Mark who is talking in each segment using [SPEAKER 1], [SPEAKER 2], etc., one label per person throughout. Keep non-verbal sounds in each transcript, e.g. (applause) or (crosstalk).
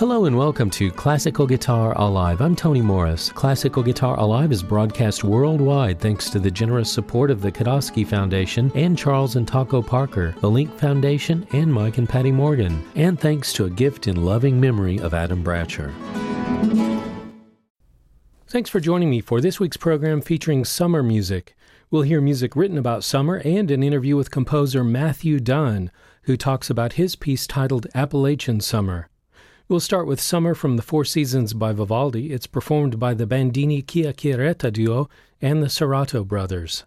[SPEAKER 1] Hello and welcome to Classical Guitar Alive. I'm Tony Morris. Classical Guitar Alive is broadcast worldwide thanks to the generous support of the Kodosky Foundation and Charles and Taco Parker, the Link Foundation, and Mike and Patty Morgan, and thanks to a gift in loving memory of Adam Bratcher. Thanks for joining me for this week's program featuring summer music. We'll hear music written about summer and an interview with composer Matthew Dunne, who talks about his piece titled Appalachian Summer. We'll start with Summer from the Four Seasons by Vivaldi. It's performed by the Bandini Chiacchiaretta duo and the Serato brothers.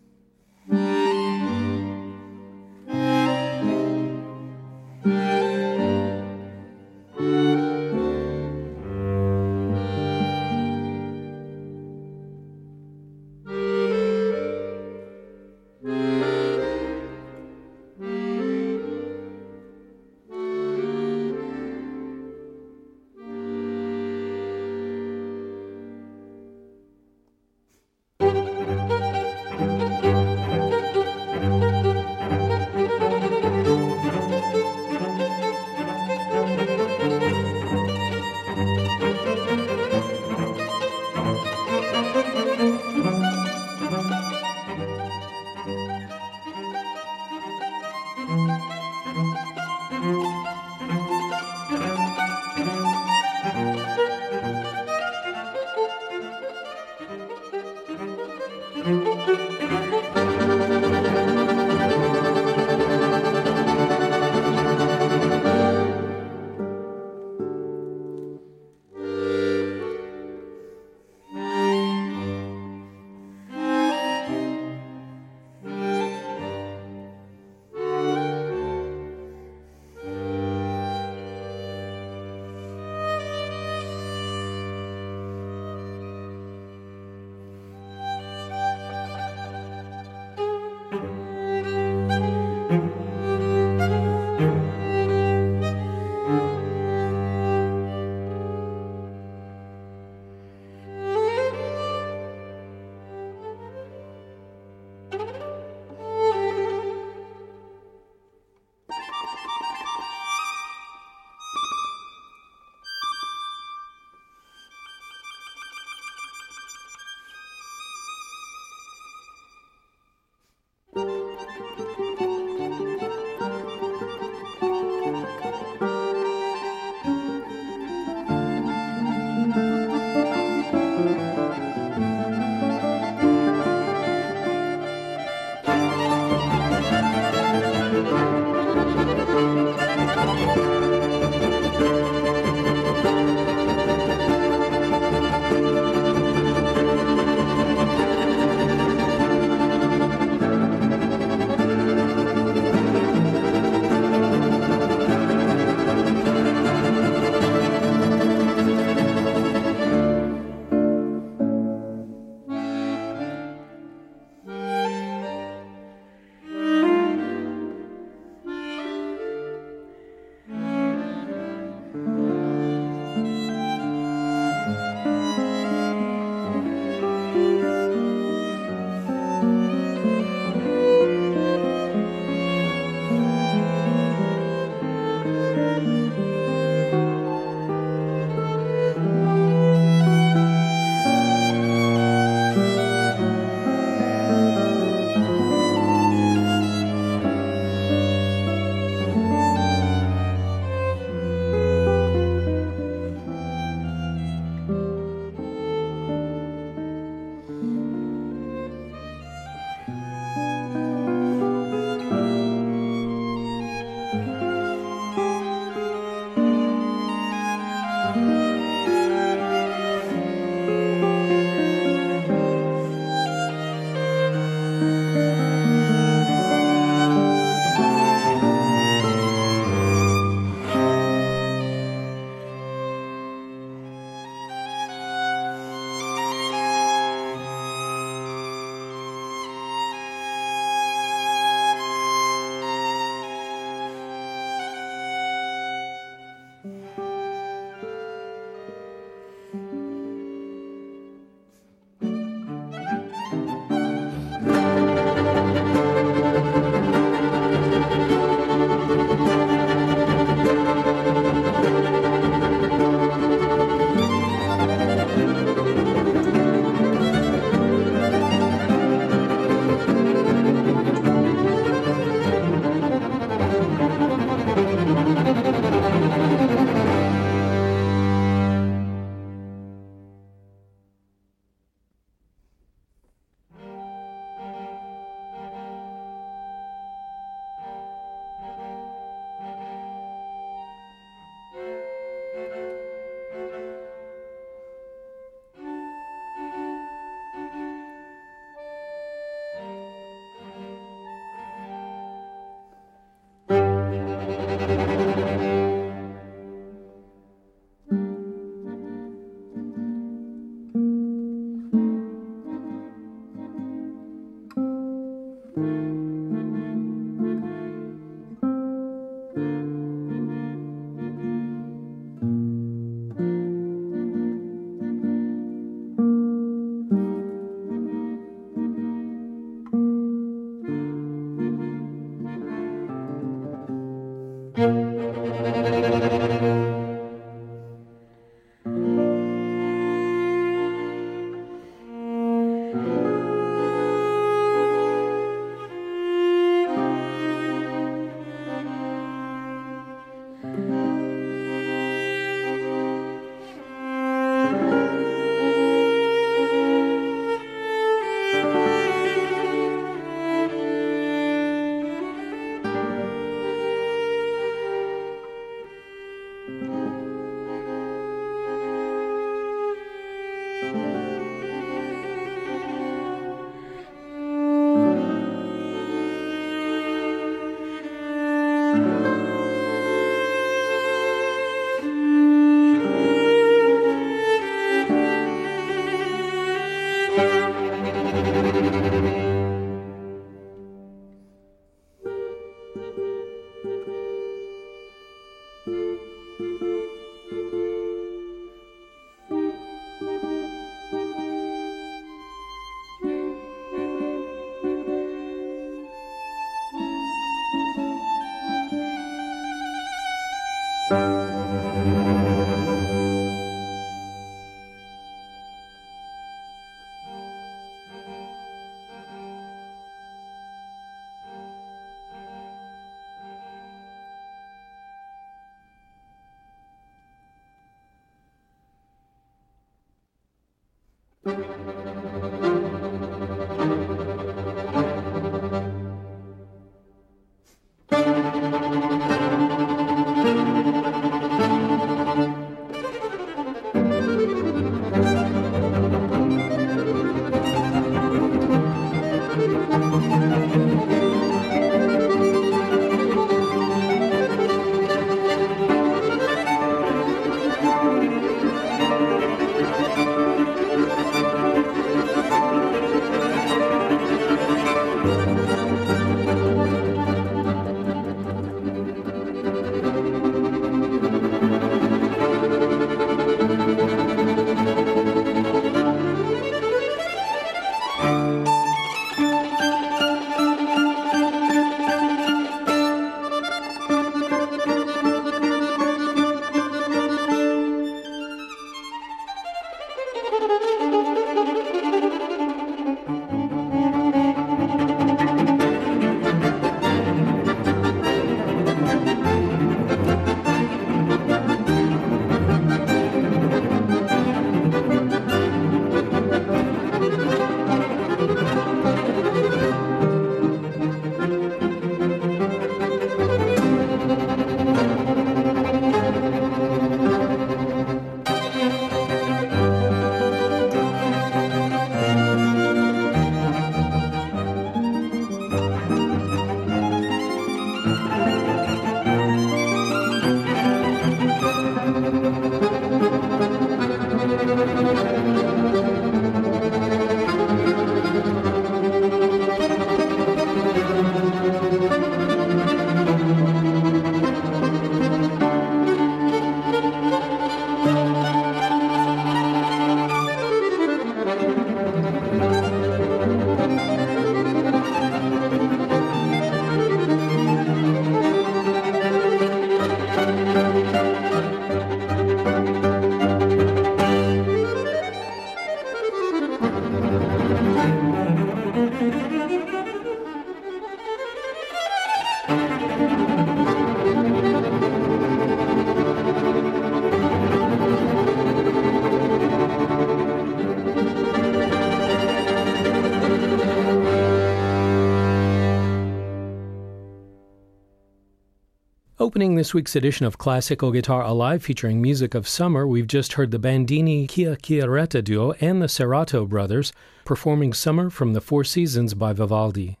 [SPEAKER 1] Opening this week's edition of Classical Guitar Alive featuring music of summer, we've just heard the Bandini Chiacchiaretta duo and the Serrato brothers performing Summer from the Four Seasons by Vivaldi.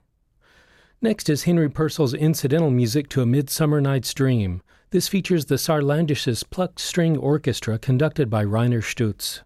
[SPEAKER 1] Next is Henry Purcell's incidental music to A Midsummer Night's Dream. This features the Saarlandisches Plucked String Orchestra conducted by Rainer Stutz.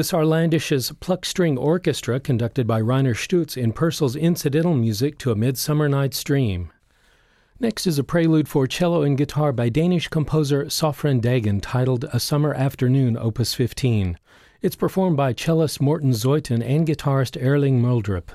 [SPEAKER 1] The Saarlandisches Pluckstring Orchestra, conducted by Rainer Stutz in Purcell's incidental music to A Midsummer Night's Dream. Next is a prelude for cello and guitar by Danish composer Søffren Degen titled A Summer Afternoon, Opus 15. It's performed by cellist Morten Zeuthen and guitarist Erling Muldrup.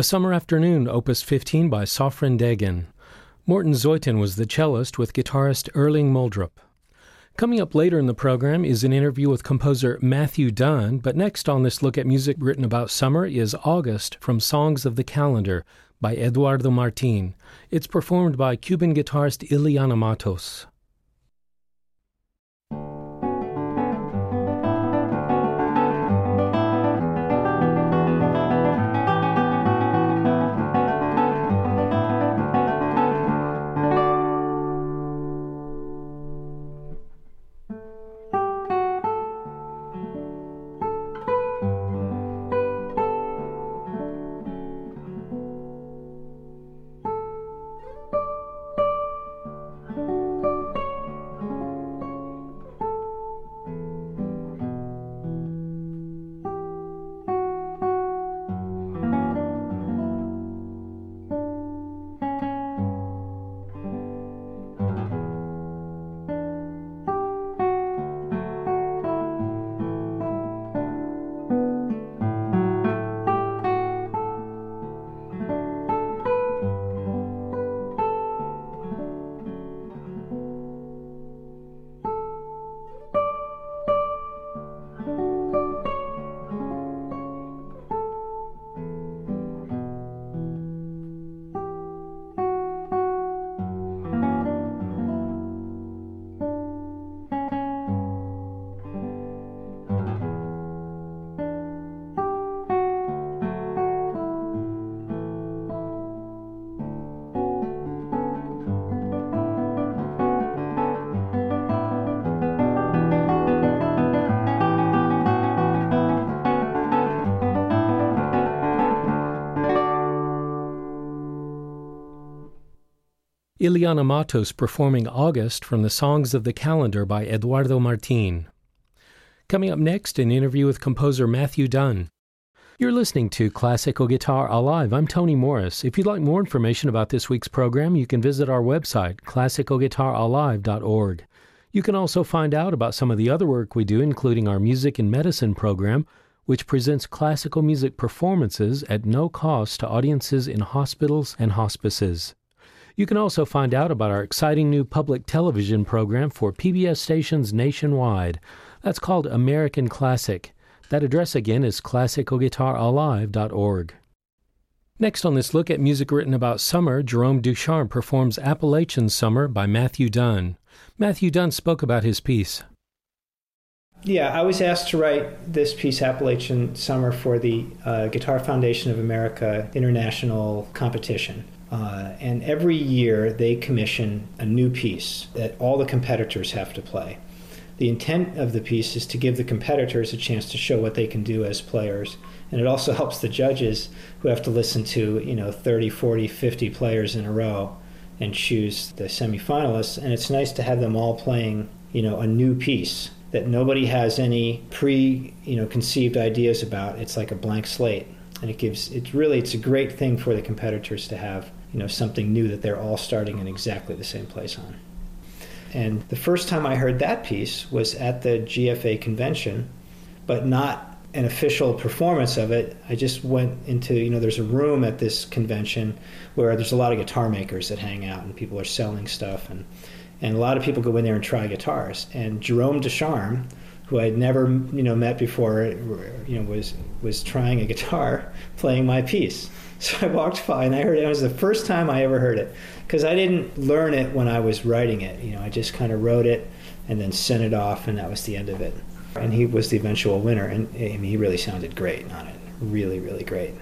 [SPEAKER 1] A Summer Afternoon, Opus 15 by Søffren Degen. Morten Zeuthen was the cellist with guitarist Erling Muldrup. Coming up later in the program is an interview with composer Matthew Dunne, but next on this look at music written about summer is August from Songs of the Calendar by Eduardo Martin. It's performed by Cuban guitarist Ileana Matos. Ileana Matos performing August from the Songs of the Calendar by Eduardo Martin. Coming up next, an interview with composer Matthew Dunne. You're listening to Classical Guitar Alive. I'm Tony Morris. If you'd like more information about this week's program, you can visit our website, classicalguitaralive.org. You can also find out about some of the other work we do, including our Music and Medicine program, which presents classical music performances at no cost to audiences in hospitals and hospices. You can also find out about our exciting new public television program for PBS stations nationwide. That's called American Classic. That address again is classicalguitaralive.org. Next on this look at music written about summer, Jerome Ducharme performs Appalachian Summer by Matthew Dunne. Matthew Dunne spoke about his piece.
[SPEAKER 2] Yeah, I was asked to write this piece, Appalachian Summer, for the uh, Guitar Foundation of America International Competition. Uh, and every year they commission a new piece that all the competitors have to play. The intent of the piece is to give the competitors a chance to show what they can do as players. And it also (laughs) helps the judges who have to listen to, you know, 30, 40, 50 players in a row and choose the semifinalists. And it's nice to have them all playing, you know, a new piece that nobody has any pre, you know, conceived ideas about. It's like a blank slate. And it gives, it's really, it's a great thing for the competitors to have you know something new that they're all starting in exactly the same place on. And the first time I heard that piece was at the GFA convention, but not an official performance of it. I just went into, you know, there's a room at this convention where there's a lot of guitar makers that hang out and people are selling stuff and and a lot of people go in there and try guitars. And Jerome Ducharme, who I'd never, you know, met before, you know, was was trying a guitar, (laughs) playing my piece. (laughs) So I walked by and I heard it. It was the first time I ever heard it because I didn't learn it when I was writing it. You know, I just kind of wrote it and then sent it off, and that was the end of it. And he was the eventual winner, and I mean, he really sounded great on it. Really, really great.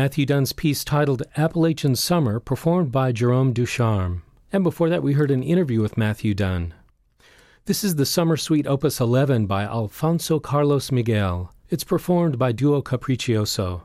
[SPEAKER 1] Matthew Dunne's piece titled Appalachian Summer, performed by Jerome Ducharme. And before that, we heard an interview with Matthew Dunne. This is the Summer Suite Opus 11 by Alfonso Carlos Miguel. It's performed by Duo Capriccioso.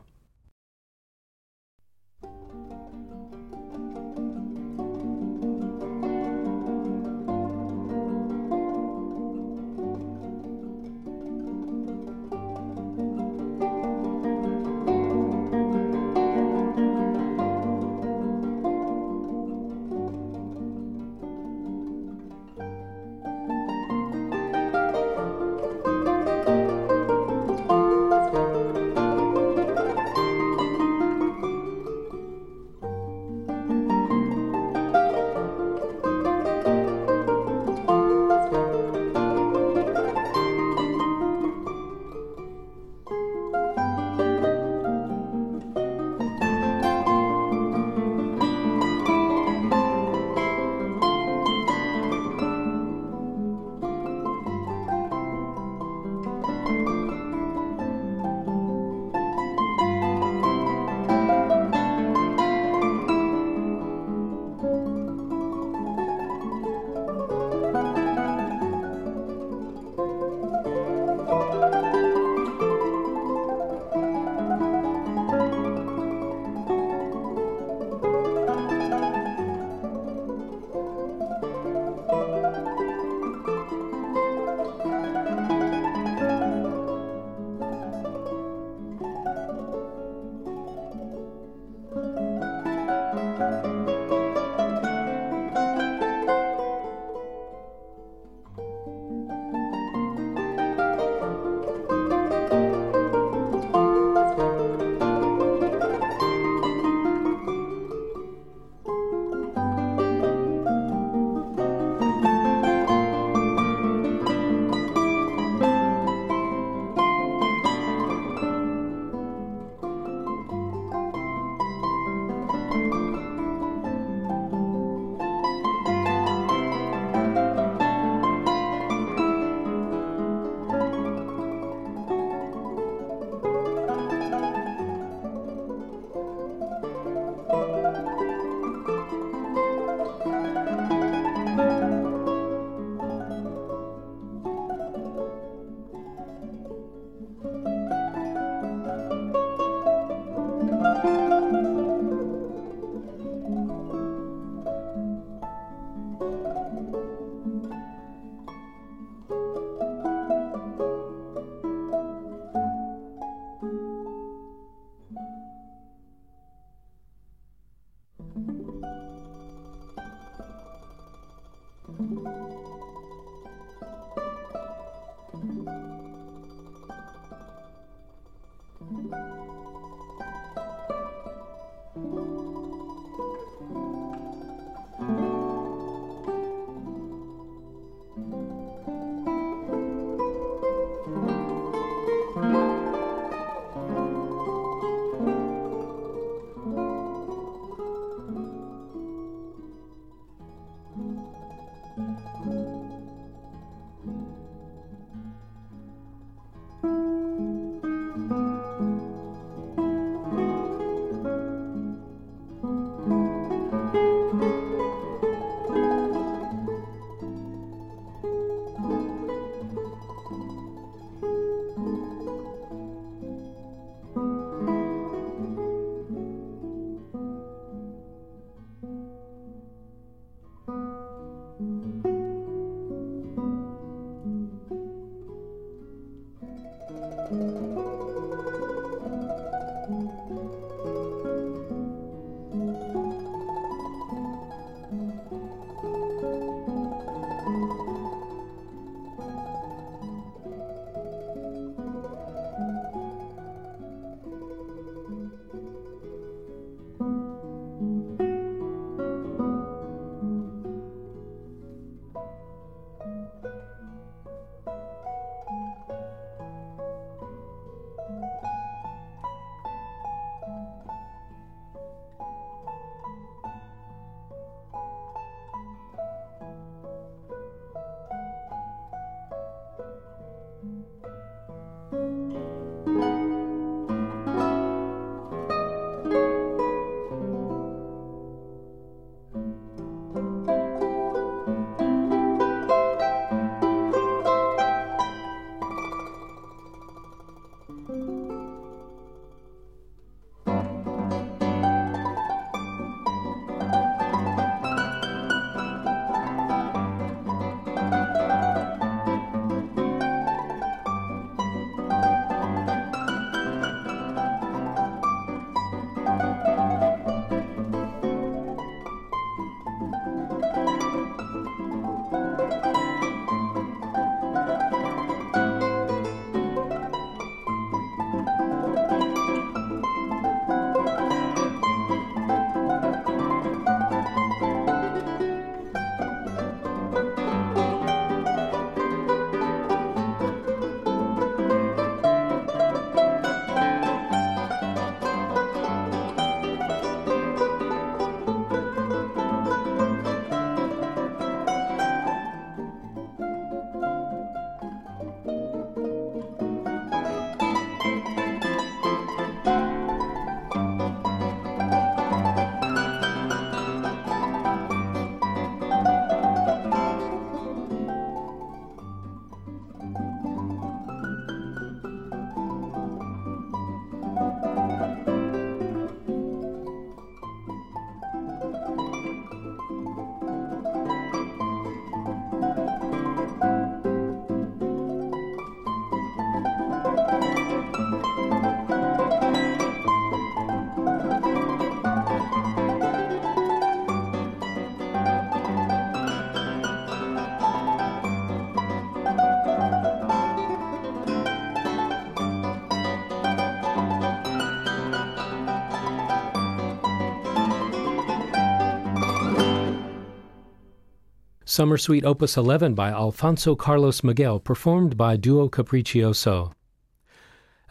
[SPEAKER 1] Summer Suite Opus 11 by Alfonso Carlos Miguel, performed by Duo Capriccioso.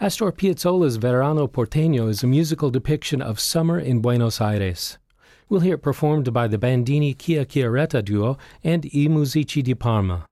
[SPEAKER 1] Astor Piazzolla's Verano Porteño is a musical depiction of summer in Buenos Aires. We'll hear it performed by the Bandini Chiacchiaretta Duo and I Musici di Parma.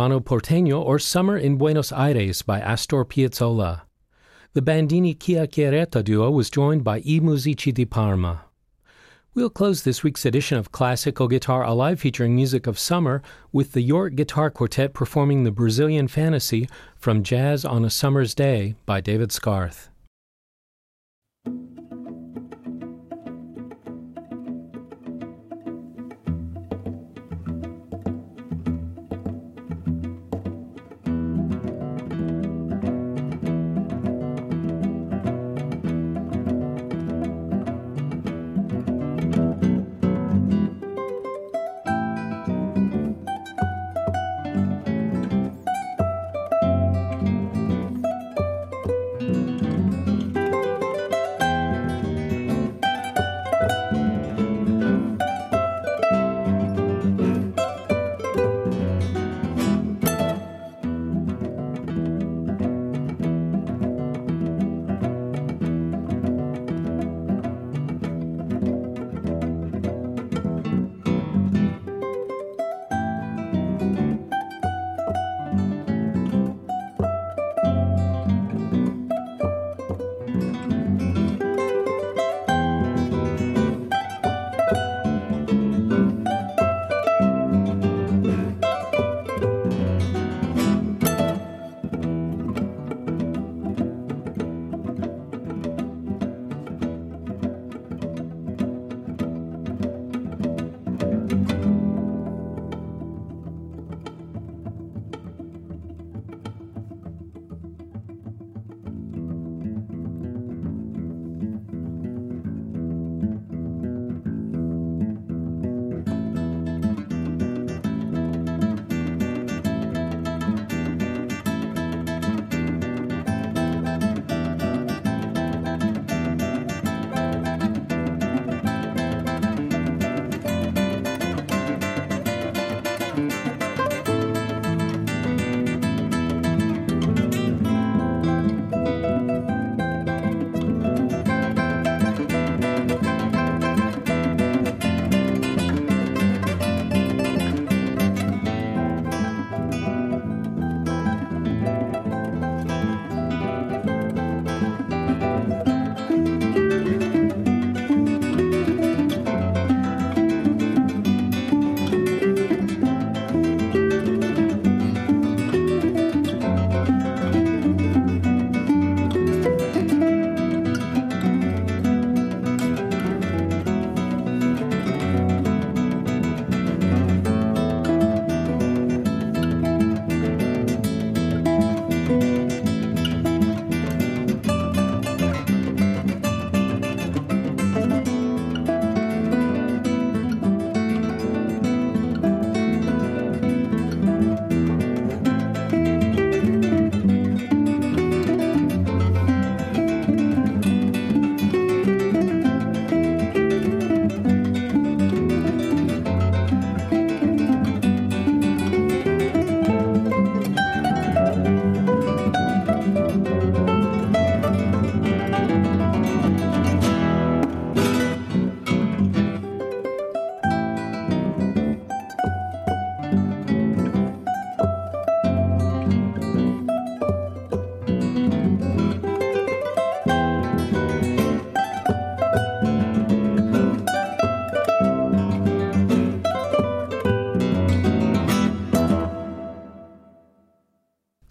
[SPEAKER 1] Verano Porteño or Summer in Buenos Aires by Astor Piazzolla. The Bandini Chiacchiaretta duo was joined by I Musici di Parma. We'll close this week's edition of Classical Guitar Alive featuring music of summer with the York Guitar Quartet performing the Brazilian Fantasy from Jazz on a Summer's Day by David Scarth.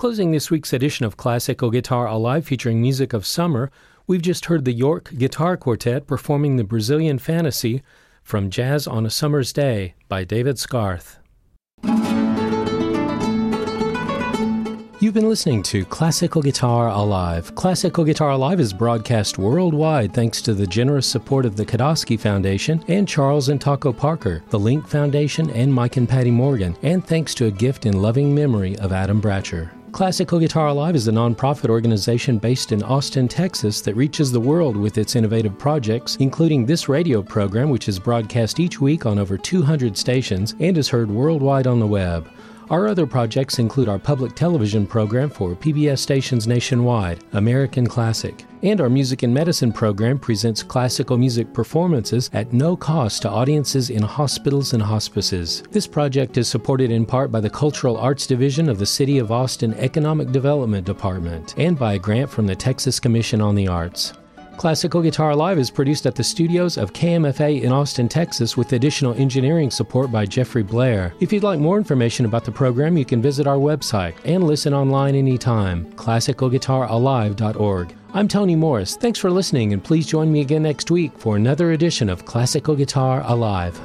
[SPEAKER 1] Closing this week's edition of Classical Guitar Alive featuring music of summer, we've just heard the York Guitar Quartet performing the Brazilian Fantasy from Jazz on a Summer's Day by David Scarth. You've been listening to Classical Guitar Alive. Classical Guitar Alive is broadcast worldwide thanks to the generous support of the Kodosky Foundation and Charles and Taco Parker, the Link Foundation, and Mike and Patty Morgan, and thanks to a gift in loving memory of Adam Bratcher. Classical Guitar Alive is a nonprofit organization based in Austin, Texas that reaches the world with its innovative projects, including this radio program, which is broadcast each week on over 200 stations and is heard worldwide on the web. Our other projects include our public television program for PBS stations nationwide, American Classic. And our Music and Medicine program presents classical music performances at no cost to audiences in hospitals and hospices. This project is supported in part by the Cultural Arts Division of the City of Austin Economic Development Department and by a grant from the Texas Commission on the Arts. Classical Guitar Alive is produced at the studios of KMFA in Austin, Texas, with additional engineering support by Jeffrey Blair. If you'd like more information about the program, you can visit our website and listen online anytime, classicalguitaralive.org. I'm Tony Morris. Thanks for listening, and please join me again next week for another edition of Classical Guitar Alive.